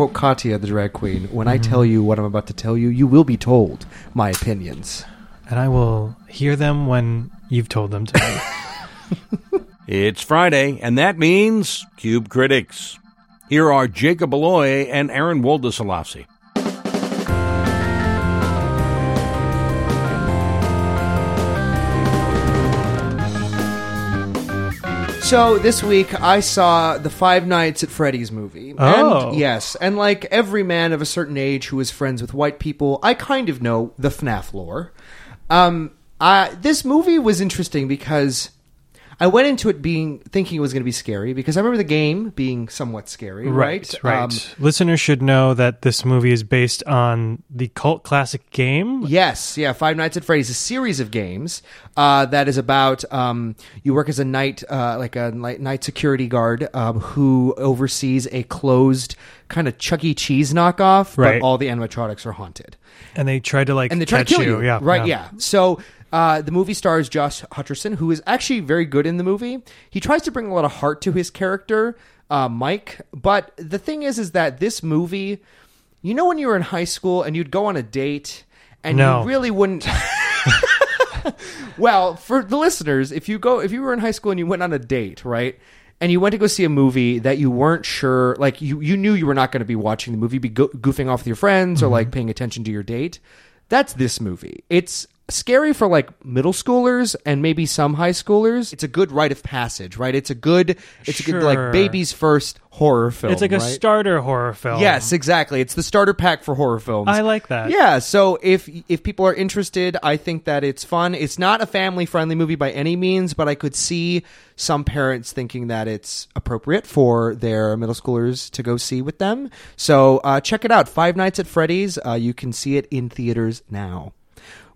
quote Katya, the drag queen, when I mm-hmm. tell you what I'm about to tell you, you will be told my opinions. And I will hear them when you've told them to me. It's Friday, and that means Cube Critics. Here are Jacob Aloi and Aron Woldeslassie. So this week I saw the Five Nights at Freddy's movie. Oh. And, yes, and like every man of a certain age who is friends with white people, I kind of know the FNAF lore. Um, I, this movie was interesting because I went into it being thinking it was going to be scary because I remember the game being somewhat scary, right? Right. Um, Listeners should know that this movie is based on the cult classic game. Yes, yeah. Five Nights at Freddy's, a series of games uh, that is about um, you work as a night, uh, like a night, security guard um, who oversees a closed kind of Chuck E. Cheese knockoff, Right. but all the animatronics are haunted, And they try to like and they try catch to kill you. Yeah. right? Yeah. So. Uh, the movie stars Josh Hutcherson, who is actually very good in the movie. He tries to bring a lot of heart to his character, uh, Mike. But the thing is, is that this movie, you know, when you were in high school and you'd go on a date and No. you really wouldn't. well, for the listeners, if you go, if you were in high school and you went on a date, right, and you went to go see a movie that you weren't sure, like you you knew you were not going to be watching the movie, be go- goofing off with your friends or like paying attention to your date. That's this movie. It's scary for like middle schoolers and maybe some high schoolers. It's a good rite of passage, right? It's a good, it's a good like baby's first horror film. It's like a starter horror film. Yes, exactly. It's the starter pack for horror films. I like that. Yeah, so if if people are interested, I think that it's fun. It's not a family friendly movie by any means, but I could see some parents thinking that it's appropriate for their middle schoolers to go see with them. So uh, check it out. Five Nights at Freddy's. Uh, you can see it in theaters now.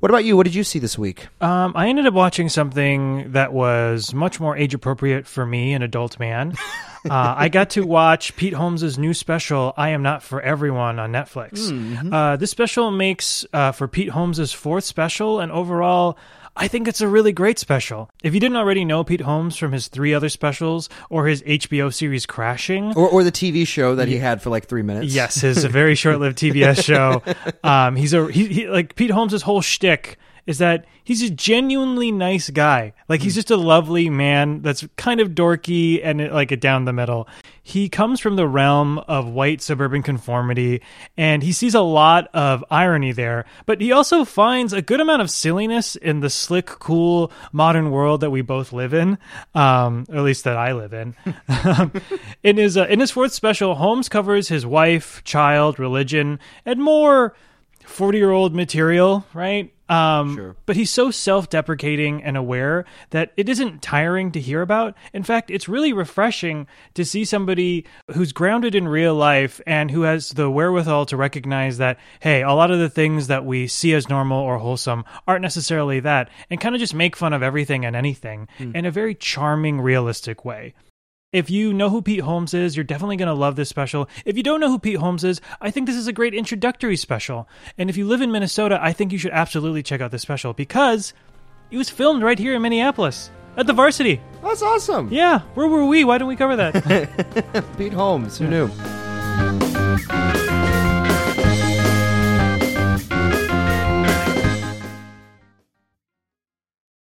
What about you? What did you see this week? Um, I ended up watching something that was much more age appropriate for me, an adult man. uh, I got to watch Pete Holmes' new special, I Am Not For Everyone, on Netflix. Uh, this special makes uh, for Pete Holmes' fourth special, and overall, I think it's a really great special. If you didn't already know Pete Holmes from his three other specials or his HBO series Crashing, Or, or the TV show that he had for like three minutes? Yes, his very short-lived TBS show. Um, he's a he, he like Pete Holmes' whole shtick is that he's a genuinely nice guy. Like he's just a lovely man that's kind of dorky and like a down the middle. He comes from the realm of white suburban conformity and he sees a lot of irony there, but he also finds a good amount of silliness in the slick, cool modern world that we both live in, um, or at least that I live in. in his uh, in his fourth special, Holmes covers his wife, child, religion, and more forty year old material, right? Um, Sure. But he's so self deprecating and aware that it isn't tiring to hear about. In fact, it's really refreshing to see somebody who's grounded in real life and who has the wherewithal to recognize that, hey, a lot of the things that we see as normal or wholesome aren't necessarily that, and kind of just make fun of everything and anything in a very charming, realistic way. If you know who Pete Holmes is, you're definitely going to love this special. If you don't know who Pete Holmes is, I think this is a great introductory special. And if you live in Minnesota, I think you should absolutely check out this special because it was filmed right here in Minneapolis at the varsity. That's awesome. Yeah, where were we? Why didn't we cover that? Pete Holmes. Who knew?